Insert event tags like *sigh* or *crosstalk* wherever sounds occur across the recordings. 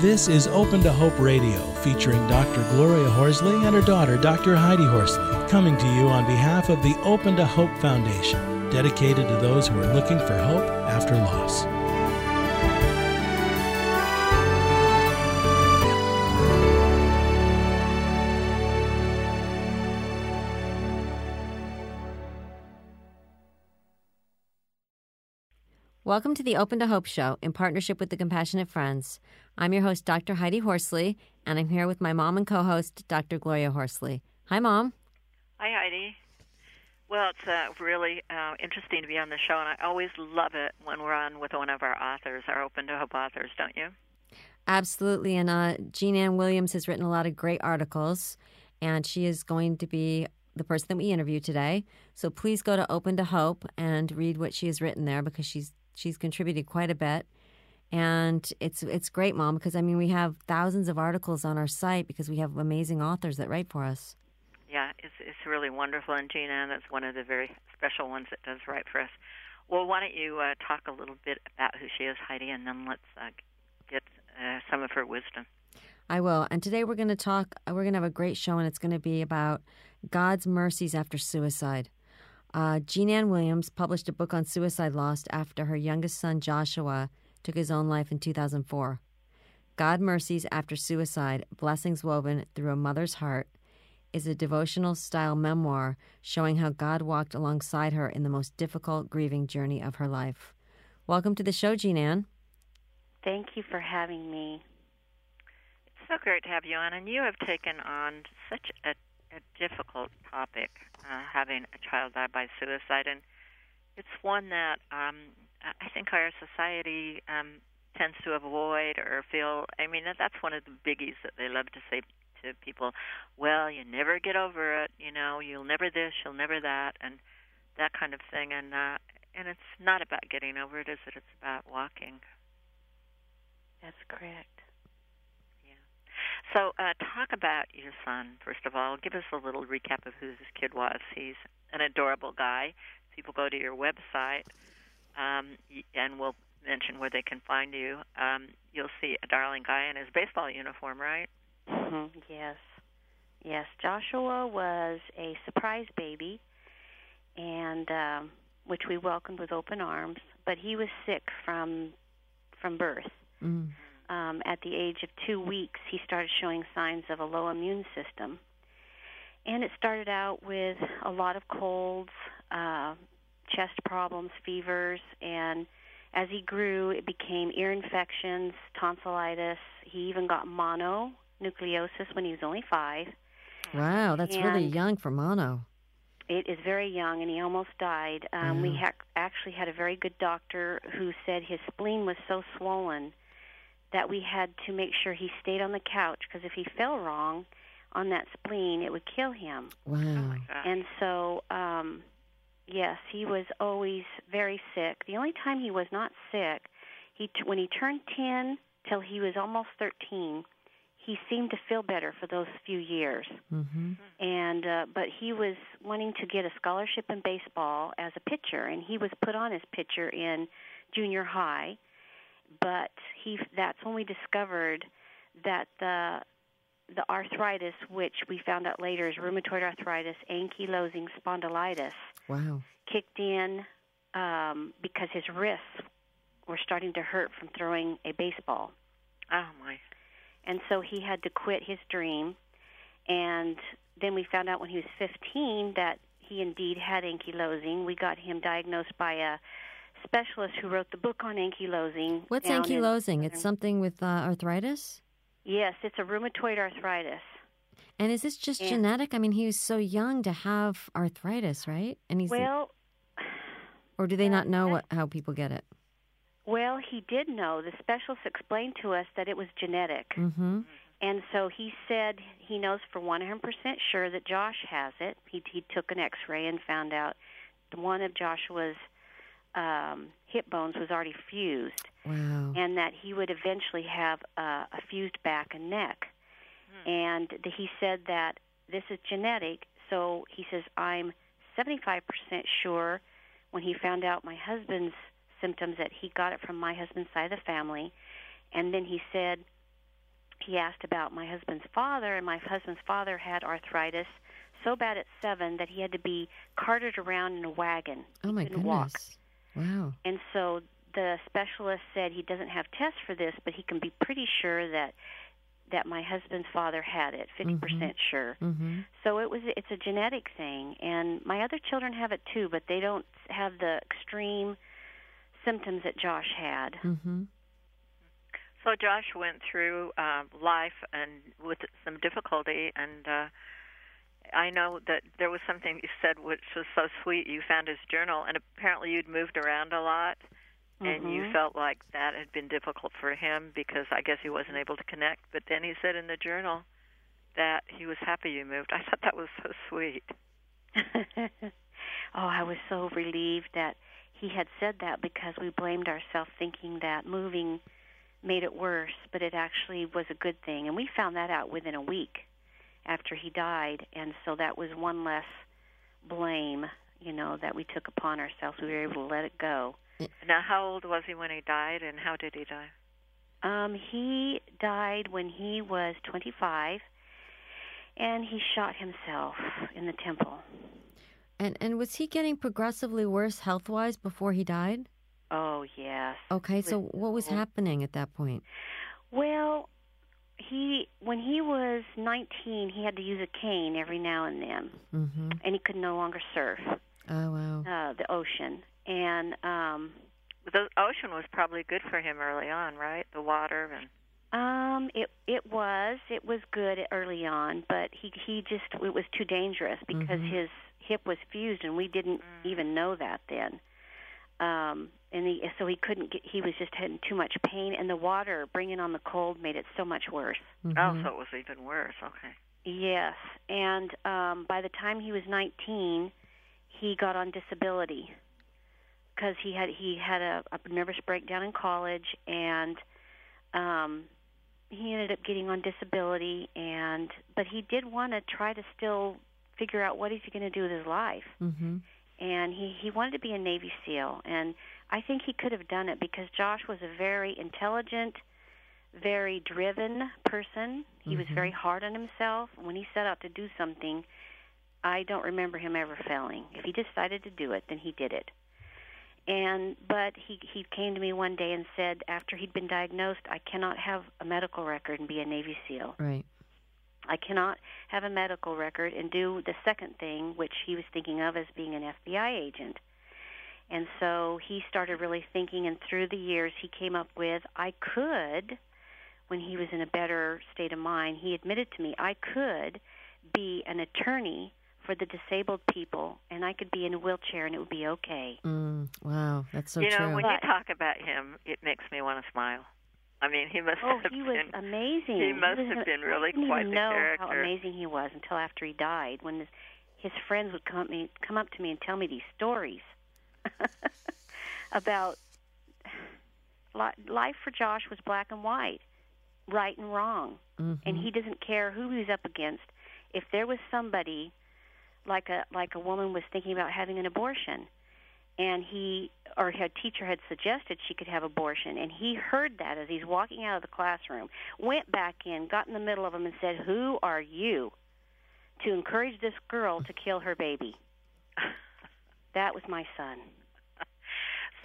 This is Open to Hope Radio, featuring Dr. Gloria Horsley and her daughter, Dr. Heidi Horsley, coming to you on behalf of the Open to Hope Foundation, dedicated to those who are looking for hope after loss. Welcome to the Open to Hope Show in partnership with the Compassionate Friends. I'm your host, Dr. Heidi Horsley, and I'm here with my mom and co host, Dr. Gloria Horsley. Hi, Mom. Hi, Heidi. Well, it's uh, really uh, interesting to be on the show, and I always love it when we're on with one of our authors, our Open to Hope authors, don't you? Absolutely. And uh, Jean Ann Williams has written a lot of great articles, and she is going to be the person that we interview today. So please go to Open to Hope and read what she has written there because she's she's contributed quite a bit. And it's it's great, Mom, because I mean we have thousands of articles on our site because we have amazing authors that write for us. Yeah, it's it's really wonderful, and Ann is one of the very special ones that does write for us. Well, why don't you uh, talk a little bit about who she is, Heidi, and then let's uh, get uh, some of her wisdom. I will. And today we're going to talk. We're going to have a great show, and it's going to be about God's mercies after suicide. Uh, Jean Ann Williams published a book on suicide loss after her youngest son, Joshua, took his own life in 2004. God Mercies After Suicide Blessings Woven Through a Mother's Heart is a devotional style memoir showing how God walked alongside her in the most difficult grieving journey of her life. Welcome to the show, Jean Ann. Thank you for having me. It's so great to have you on, and you have taken on such a, a difficult topic, uh, having a child die by suicide, and it's one that um, I think our society um, tends to avoid or feel. I mean, that's one of the biggies that they love to say to people. Well, you never get over it. You know, you'll never this, you'll never that, and that kind of thing. And uh, and it's not about getting over it, is it? It's about walking. That's correct. So, uh, talk about your son, first of all. Give us a little recap of who this kid was. He's an adorable guy. People go to your website, um, and we'll mention where they can find you. Um, you'll see a darling guy in his baseball uniform, right? Mm-hmm. Yes. Yes. Joshua was a surprise baby, and um, which we welcomed with open arms. But he was sick from from birth. Mm. Um, at the age of two weeks, he started showing signs of a low immune system. And it started out with a lot of colds, uh, chest problems, fevers, and as he grew, it became ear infections, tonsillitis. He even got mononucleosis when he was only five. Wow, that's And- really young for mono. It is very young, and he almost died. Um, We ha- actually had a very good doctor who said his spleen was so swollen that we had to make sure he stayed on the couch because if he fell wrong on that spleen, it would kill him. Oh Wow. my gosh. And so, um, yes, he was always very sick. The only time he was not sick, he t- when he turned ten till he was almost thirteen, he seemed to feel better for those few years hmm and uh, but he was wanting to get a scholarship in baseball as a pitcher and he was put on as pitcher in junior high but he that's when we discovered that the the arthritis which we found out later is rheumatoid arthritis ankylosing spondylitis Wow. kicked in um, because his wrists were starting to hurt from throwing a baseball Oh my. and so he had to quit his dream. And then we found out when he was 15 that he indeed had ankylosing. We got him diagnosed by a specialist who wrote the book on ankylosing. What's ankylosing? It's something with uh, arthritis? Yes, it's a rheumatoid arthritis. And is this just Yeah. genetic? I mean, he was so young to have arthritis, right? And he's Well, or do they uh, not know what how people get it? well, he did know. The specialist explained to us that it was genetic. Mm-hmm. And so he said he knows for 100% sure that Josh has it. He, he took an x ray and found out one of Joshua's um, hip bones was already fused, Wow. and that he would eventually have uh, a fused back and neck. And th- he said that this is genetic, so he says, I'm 75% sure when he found out my husband's symptoms that he got it from my husband's side of the family. And then he said, he asked about my husband's father, and my husband's father had arthritis so bad at seven that he had to be carted around in a wagon. Oh my he goodness! walk. Wow. And so the specialist said he doesn't have tests for this, but he can be pretty sure that that my husband's father had it, 50% sure. Mm-hmm. So it was it's a genetic thing and my other children have it too, but they don't have the extreme symptoms that Josh had. Mm-hmm. So Josh went through uh, life and with some difficulty, and uh, I know that there was something you said which was so sweet. You found his journal, and apparently you'd moved around a lot, and you Mhm. felt like that had been difficult for him because I guess he wasn't able to connect. But then he said in the journal that he was happy you moved. *laughs* I thought that was so sweet. *laughs* oh, I was so relieved that he had said that because we blamed ourselves thinking that moving made it worse, but it actually was a good thing. And we found that out within a week after he died, and so that was one less blame, you know, that we took upon ourselves. We were able to let it go. Now, how old was he when he died, and how did he die? Um, he died when he was 25, and he shot himself in the temple. And and was he getting progressively worse health wise before he died? Oh, yes. Okay, so what was happening at that point? Well, he when he was 19, he had to use a cane every now and then, Mm-hmm. and he could no longer surf Oh wow. uh, the ocean. And um, The ocean was probably good for him early on, right? The water and um, it it was it was good early on, but he he just it was too dangerous because Mhm. his hip was fused, and we didn't even know that then. Um, and he, so he couldn't get. He was just having too much pain, and the water bringing on the cold made it so much worse. oh, Mhm. so it was even worse. Okay. Yes, and um, by the time he was 19, he got on disability because he had he had a, a nervous breakdown in college, and um, he ended up getting on disability. And but he did want to try to still figure out what is he going to do with his life, Mhm. And he he wanted to be a Navy SEAL, and I think he could have done it because Josh was a very intelligent, very driven person. He was Mhm. very hard on himself. When he set out to do something, I don't remember him ever failing. If he decided to do it, then he did it. And but he he came to me one day and said after he'd been diagnosed, I cannot have a medical record and be a Navy SEAL. Right. I cannot have a medical record and do the second thing, which he was thinking of as being an FBI agent. And so he started really thinking, and through the years, he came up with I could, when he was in a better state of mind, he admitted to me, I could be an attorney for the disabled people, and I could be in a wheelchair and it would be okay. Mm, wow, that's so you know, true. when you talk about him, it makes me want to smile. I mean, he must Oh, have he was been. amazing. he must was have been really I didn't quite even the know how character. amazing he was until after he died. When his, his friends would come up, me, come up to me and tell me these stories *laughs* about li- life for Josh was black and white, right and wrong, Mhm. and he doesn't care who he's up against. If there was somebody like a like a woman was thinking about having an abortion, and he or her teacher had suggested she could have abortion, and he heard that as he's walking out of the classroom, went back in, got in the middle of them, and said, "Who are you to encourage this girl to kill her baby?" *laughs* That was my son. *laughs*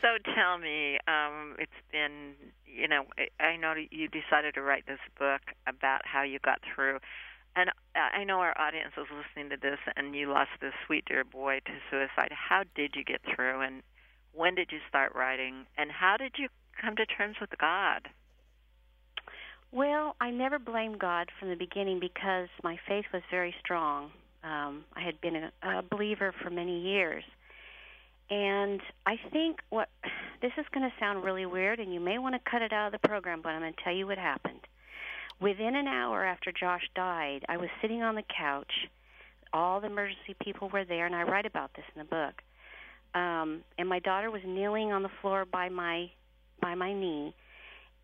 So tell me, um, it's been, you know, I- I know you decided to write this book about how you got through. And I know our audience is listening to this, and you lost this sweet dear boy to suicide. How did you get through, and when did you start writing, and how did you come to terms with God? Well, I never blamed God from the beginning because my faith was very strong. Um, I had been a, a believer for many years. And I think what *sighs* this is going to sound really weird, and you may want to cut it out of the program, but I'm going to tell you what happened. Within an hour after Josh died, I was sitting on the couch. All the emergency people were there, and I write about this in the book. Um, and my daughter was kneeling on the floor by my by my knee,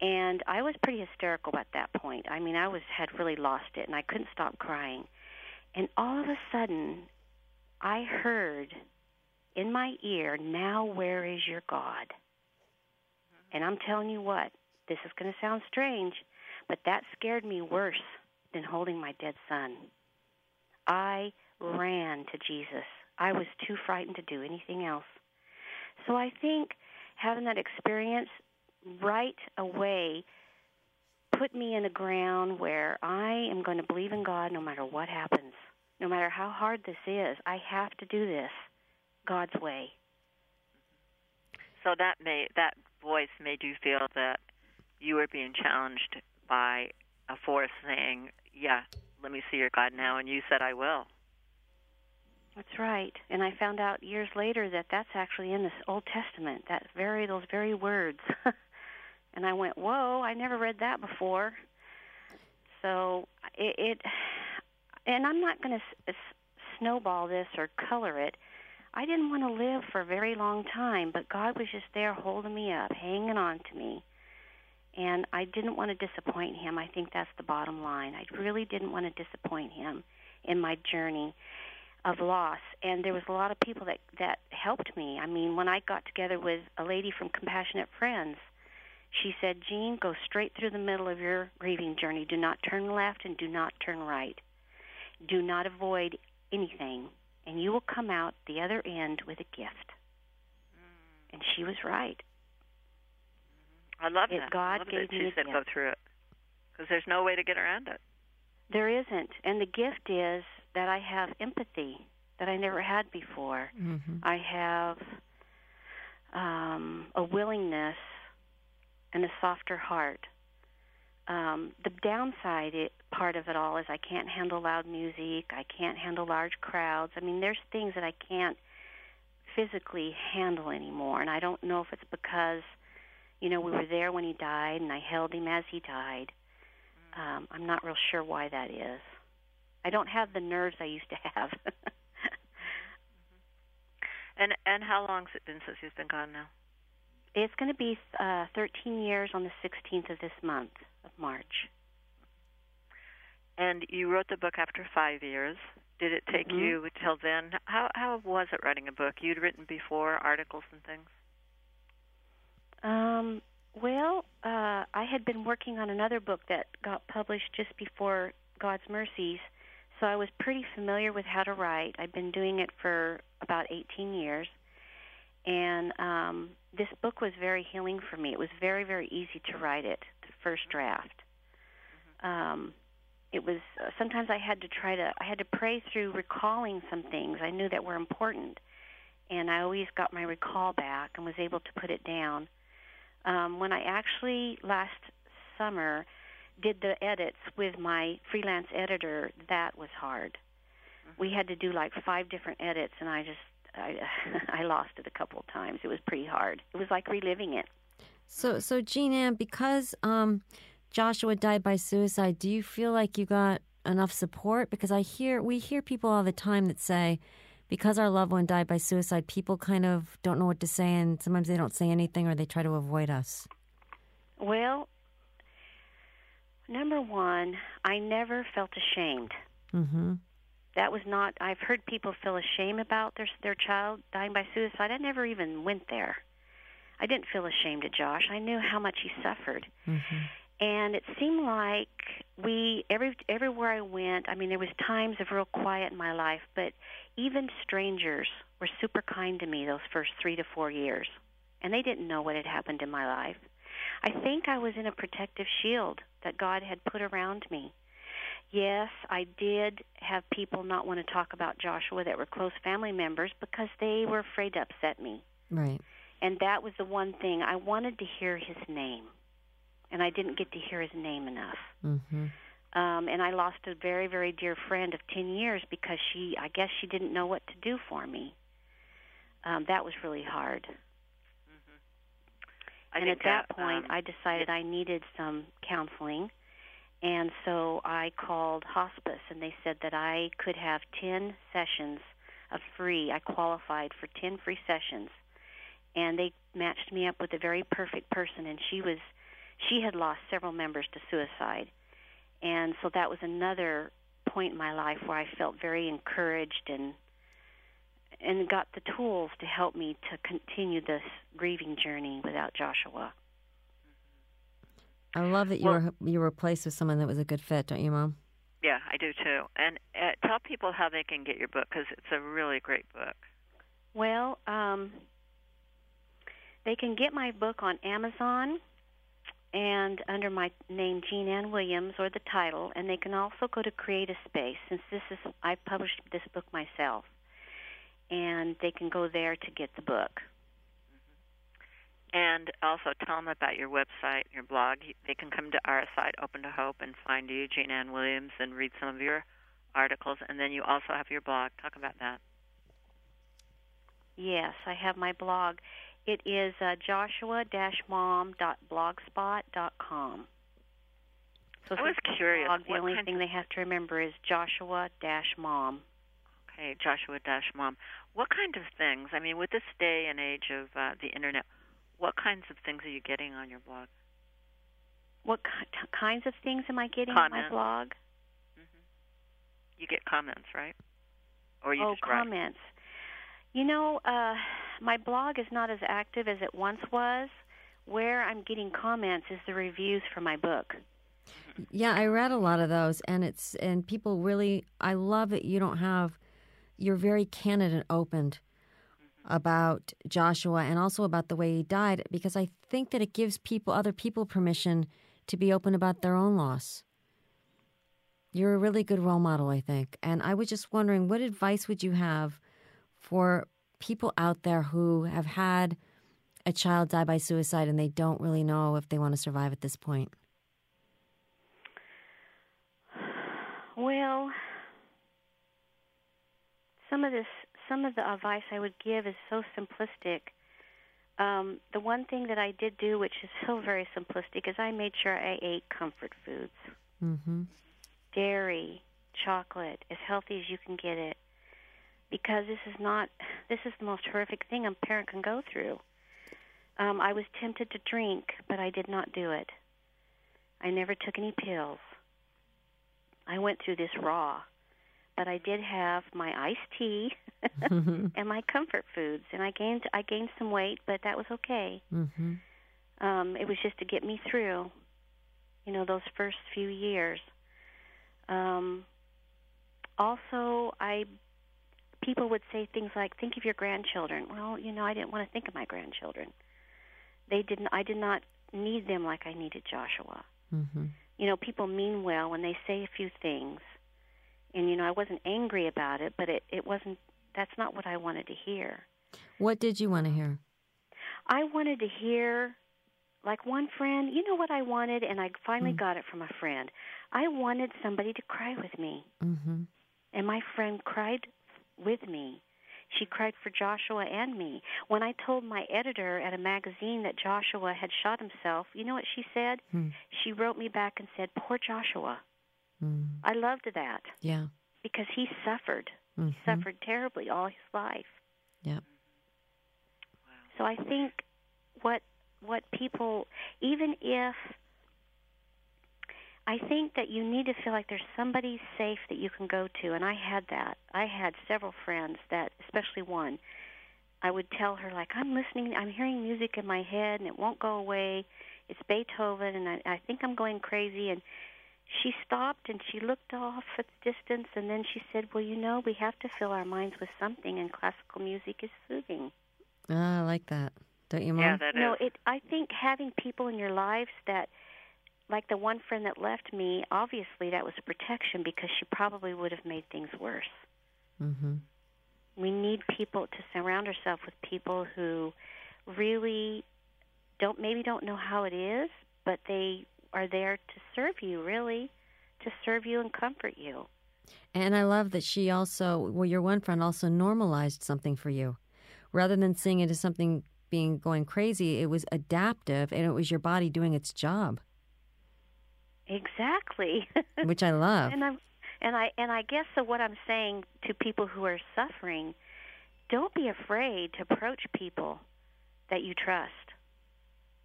and I was pretty hysterical at that point. I mean, I was had really lost it, and I couldn't stop crying. And all of a sudden, I heard in my ear, "Now where is your God?" And I'm telling you what, this is going to sound strange, but that scared me worse than holding my dead son. I ran to Jesus. I was too frightened to do anything else. So I think having that experience right away put me in a ground where I am going to believe in God no matter what happens. No matter how hard this is, I have to do this God's way. So that may that voice made you feel that you were being challenged by a force saying, "Yeah, let me see your God now," and you said, "I will." That's right. And I found out years later that that's actually in the Old Testament. That very those very words. *laughs* and I went, "Whoa! I never read that before." So it, it and I'm not going to s- snowball this or color it. I didn't want to live for a very long time, but God was just there holding me up, hanging on to me. And I didn't want to disappoint him. I think that's the bottom line. I really didn't want to disappoint him in my journey of loss. And there was a lot of people that that helped me. I mean, when I got together with a lady from Compassionate Friends, she said, "Jean, go straight through the middle of your grieving journey. Do not turn left and do not turn right. Do not avoid anything, and you will come out the other end with a gift." And she was right. I love If that. God I love gave that me she said gift. go through it because there's no way to get around it. There isn't. And the gift is that I have empathy that I never had before. Mm-hmm. I have um, a willingness and a softer heart. Um, the downside it, part of it all is I can't handle loud music. I can't handle large crowds. I mean, there's things that I can't physically handle anymore, and I don't know if it's because, you know, we were there when he died, and I held him as he died. Um, I'm not real sure why that is. I don't have the nerves I used to have. *laughs* And and how long's it been since he's been gone now? It's going to be uh, 13 years on the 16th of this month of March. And you wrote the book after five years. Did it take Mhm. you till then? How how was it writing a book? You'd written before articles and things. Um, well, uh, I had been working on another book that got published just before God's Mercies, so I was pretty familiar with how to write. I've been doing it for about 18 years, and um, this book was very healing for me. It was very, very easy to write it, the first draft. Um, it was uh, sometimes I had to try to I had to pray through recalling some things I knew that were important, and I always got my recall back and was able to put it down. Um, when I actually last summer did the edits with my freelance editor, that was hard. We had to do like five different edits, and I just I *laughs* I lost it a couple of times. It was pretty hard. It was like reliving it. So, so Jean Ann, because um, Joshua died by suicide, do you feel like you got enough support? Because I hear we hear people all the time that say, because our loved one died by suicide, people kind of don't know what to say, and sometimes they don't say anything or they try to avoid us. Well, number one, I never felt ashamed. Mm-hmm. That was not. I've heard people feel ashamed about their their child dying by suicide. I never even went there. I didn't feel ashamed of Josh. I knew how much he suffered, Mm-hmm. And it seemed like we every everywhere I went. I mean, there was times of real quiet in my life, but even strangers were super kind to me those first three to four years, and they didn't know what had happened in my life. I think I was in a protective shield that God had put around me. Yes, I did have people not want to talk about Joshua that were close family members because they were afraid to upset me. Right. And that was the one thing I wanted to hear his name. And I didn't get to hear his name enough. Mm-hmm. Um, and I lost a very, very dear friend of 10 years because she, I guess she didn't know what to do for me. Um, that was really hard. I and at that that, point, um, I decided I needed some counseling. And so I called hospice, and they said that I could have 10 sessions of free. I qualified for 10 free sessions. And they matched me up with a very perfect person, and she was, she had lost several members to suicide. And so that was another point in my life where I felt very encouraged and and got the tools to help me to continue this grieving journey without Joshua. I love that you Well- were you were replaced with someone that was a good fit, don't you, Mom? Yeah, I do too. And uh, tell people how they can get your book because it's a really great book. Well, um, they can get my book on Amazon and under my name Jean Ann Williams or the title, and they can also go to Create a Space since this is I published this book myself, and they can go there to get the book. Mm-hmm. And also tell them about your website, your blog. They can come to our site, Open to Hope, and find you, Jean Ann Williams, and read some of your articles. And then you also have your blog. Talk about that. Yes, I have my blog. It is uh, joshua-mom.blogspot.com. So I was since it's a curious, blog, the only thing they have to remember is Joshua-mom. Okay, Joshua Dash Mom. What kind of things? I mean, with this day and age of uh, the internet, what kinds of things are you getting on your blog? What ki- kinds of things am I getting on my Comments. blog? You get comments, right? Or you oh, write? comments. You know, uh, my blog is not as active as it once was. Where I'm getting comments is the reviews for my book. Yeah, I read a lot of those, and it's and people really. I love that you don't have. You're very candid and open about Joshua, and also about the way he died, because I think that it gives people, other people, permission to be open about their own loss. You're a really good role model, I think, and I was just wondering, what advice would you have for people out there who have had a child die by suicide and they don't really know if they want to survive at this point? Well, some of this, some of the advice I would give is so simplistic. Um, the one thing that I did do, which is so very simplistic, is I made sure I ate comfort foods, Mm-hmm. dairy, chocolate, as healthy as you can get it, because this is not, this is the most horrific thing a parent can go through. Um, I was tempted to drink, but I did not do it. I never took any pills. I went through this raw, but I did have my iced tea *laughs* and my comfort foods, and I gained I gained some weight, but that was okay. Mm-hmm. Um, it was just to get me through, you know, those first few years. Um, also, I people would say things like, "Think of your grandchildren." Well, you know, I didn't want to think of my grandchildren. They didn't. I did not need them like I needed Joshua Mm-hmm. you know, people mean well when they say a few things. And you know, I wasn't angry about it, but it it wasn't that's not what I wanted to hear. What did you want to hear? I wanted to hear like one friend, you know what I wanted and I finally Mm. got it from a friend. I wanted somebody to cry with me. Mm-hmm. And my friend cried with me. She cried for Joshua and me. When I told my editor at a magazine that Joshua had shot himself, you know what she said? Hmm. She wrote me back and said, "Poor Joshua." Mm. I loved that Yeah. because he suffered. Mhm. Suffered terribly all his life. Yeah. So I think what what people even if I think that you need to feel like there's somebody safe that you can go to and I had that. I had several friends that especially one I would tell her like I'm listening I'm hearing music in my head and it won't go away. It's Beethoven and I, I think I'm going crazy and she stopped and she looked off at the distance and then she said, Well, you know, we have to fill our minds with something and classical music is soothing. Ah, I like that. Don't you, Mom? Yeah, that is. No, it. I think having people in your lives that, like the one friend that left me, obviously that was protection because she probably would have made things worse. mm-hmm. We need people to surround ourselves with people who really don't maybe don't know how it is, but they are there to serve you, really, to serve you and comfort you. And I love that she also, well, your one friend also normalized something for you. Rather than seeing it as something being going crazy, it was adaptive and it was your body doing its job, Exactly. *laughs* which I love. And I and I and I guess so what I'm saying to people who are suffering, don't be afraid to approach people that you trust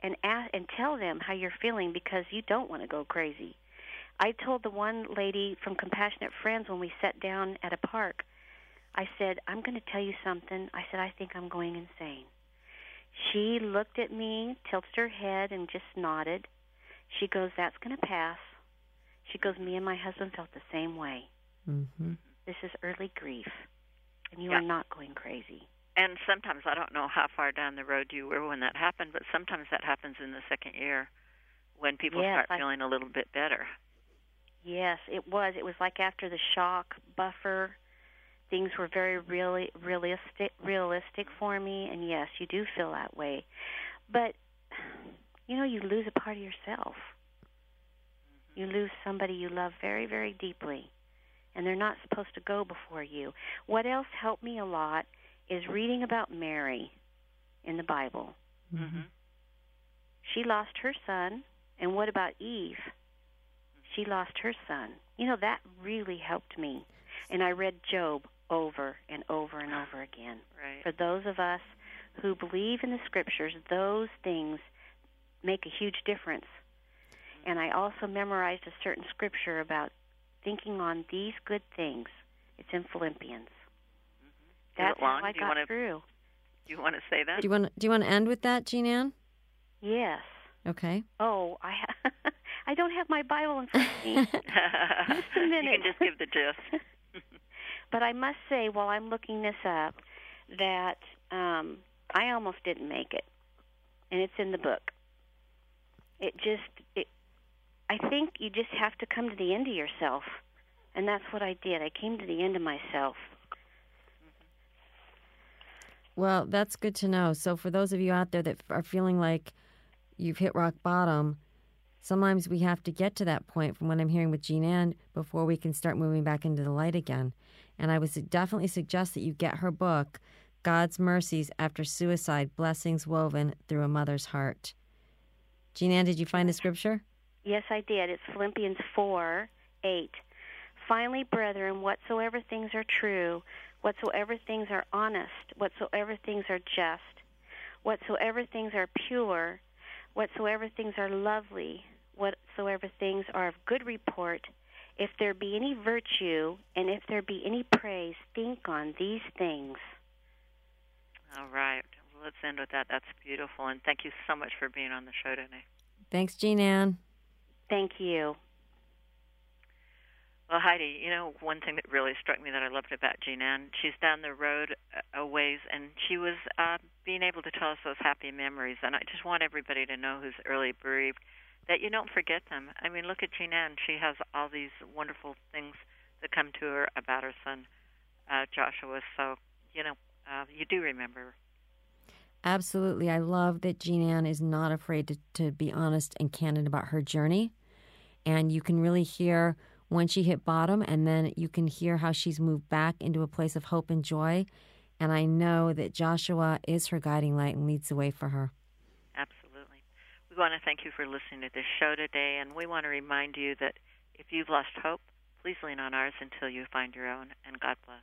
and ask, and tell them how you're feeling because you don't want to go crazy. I told the one lady from Compassionate Friends when we sat down at a park, I said, "I'm going to tell you something." I said, "I think I'm going insane." She looked at me, tilted her head and just nodded. She goes, That's going to pass. She goes, Me and my husband felt the same way. Mm-hmm. This is early grief, and you Yeah. are not going crazy. And sometimes I don't know how far down the road you were when that happened, but sometimes that happens in the second year when people Yes, start I- feeling a little bit better. Yes, it was. It was like after the shock buffer, things were very really realistic realistic for me and yes, you do feel that way. But you know, you lose a part of yourself. You lose somebody you love very very deeply and they're not supposed to go before you. What else helped me a lot is reading about Mary in the Bible. Mm-hmm. She lost her son, and what about Eve? She lost her son. You know, that really helped me. And I read Job over and over and over again. Right. For those of us who believe in the scriptures, those things make a huge difference. And I also memorized a certain scripture about thinking on these good things. It's in Philippians. Is That's how I Do you got wanna- through. Do you want to say that? Do you want do you want to end with that, Jean Ann? Yes. Okay. Oh, I ha- *laughs* I don't have my Bible in front of me. *laughs* you a minute. You can just give the gist. *laughs* But I must say, while I'm looking this up, that um, I almost didn't make it, and it's in the book. It just, it, I think you just have to come to the end of yourself, and that's what I did. I came to the end of myself. Well, that's good to know. So, for those of you out there that are feeling like you've hit rock bottom, sometimes we have to get to that point from what I'm hearing with Jean Ann before we can start moving back into the light again. And I would definitely suggest that you get her book, God's Mercies After Suicide Blessings Woven Through a Mother's Heart. Jean Ann, did you find the scripture? Yes, I did. It's Philippians 4 8. Finally, brethren, whatsoever things are true, whatsoever things are honest, whatsoever things are just, whatsoever things are pure, whatsoever things are lovely, whatsoever things are of good report, if there be any virtue, and if there be any praise, think on these things. All right. Well, let's end with that. That's beautiful. And thank you so much for being on the show today. Thanks, Jean Ann. Thank you. Well, Heidi, you know, one thing that really struck me that I loved about Jean Ann, she's down the road a- a ways, and she was uh, being able to tell us those happy memories. And I just want everybody to know who's early bereaved that you don't forget them. I mean, look at Jean Ann. She has all these wonderful things that come to her about her son, uh, Joshua. So, you know, uh, you do remember her. Absolutely. I love that Jean Ann is not afraid to, to be honest and candid about her journey. And you can really hear when she hit bottom, and then you can hear how she's moved back into a place of hope and joy. And I know that Joshua is her guiding light and leads the way for her. Absolutely. We want to thank you for listening to this show today, and we want to remind you that if you've lost hope, please lean on ours until you find your own, and God bless.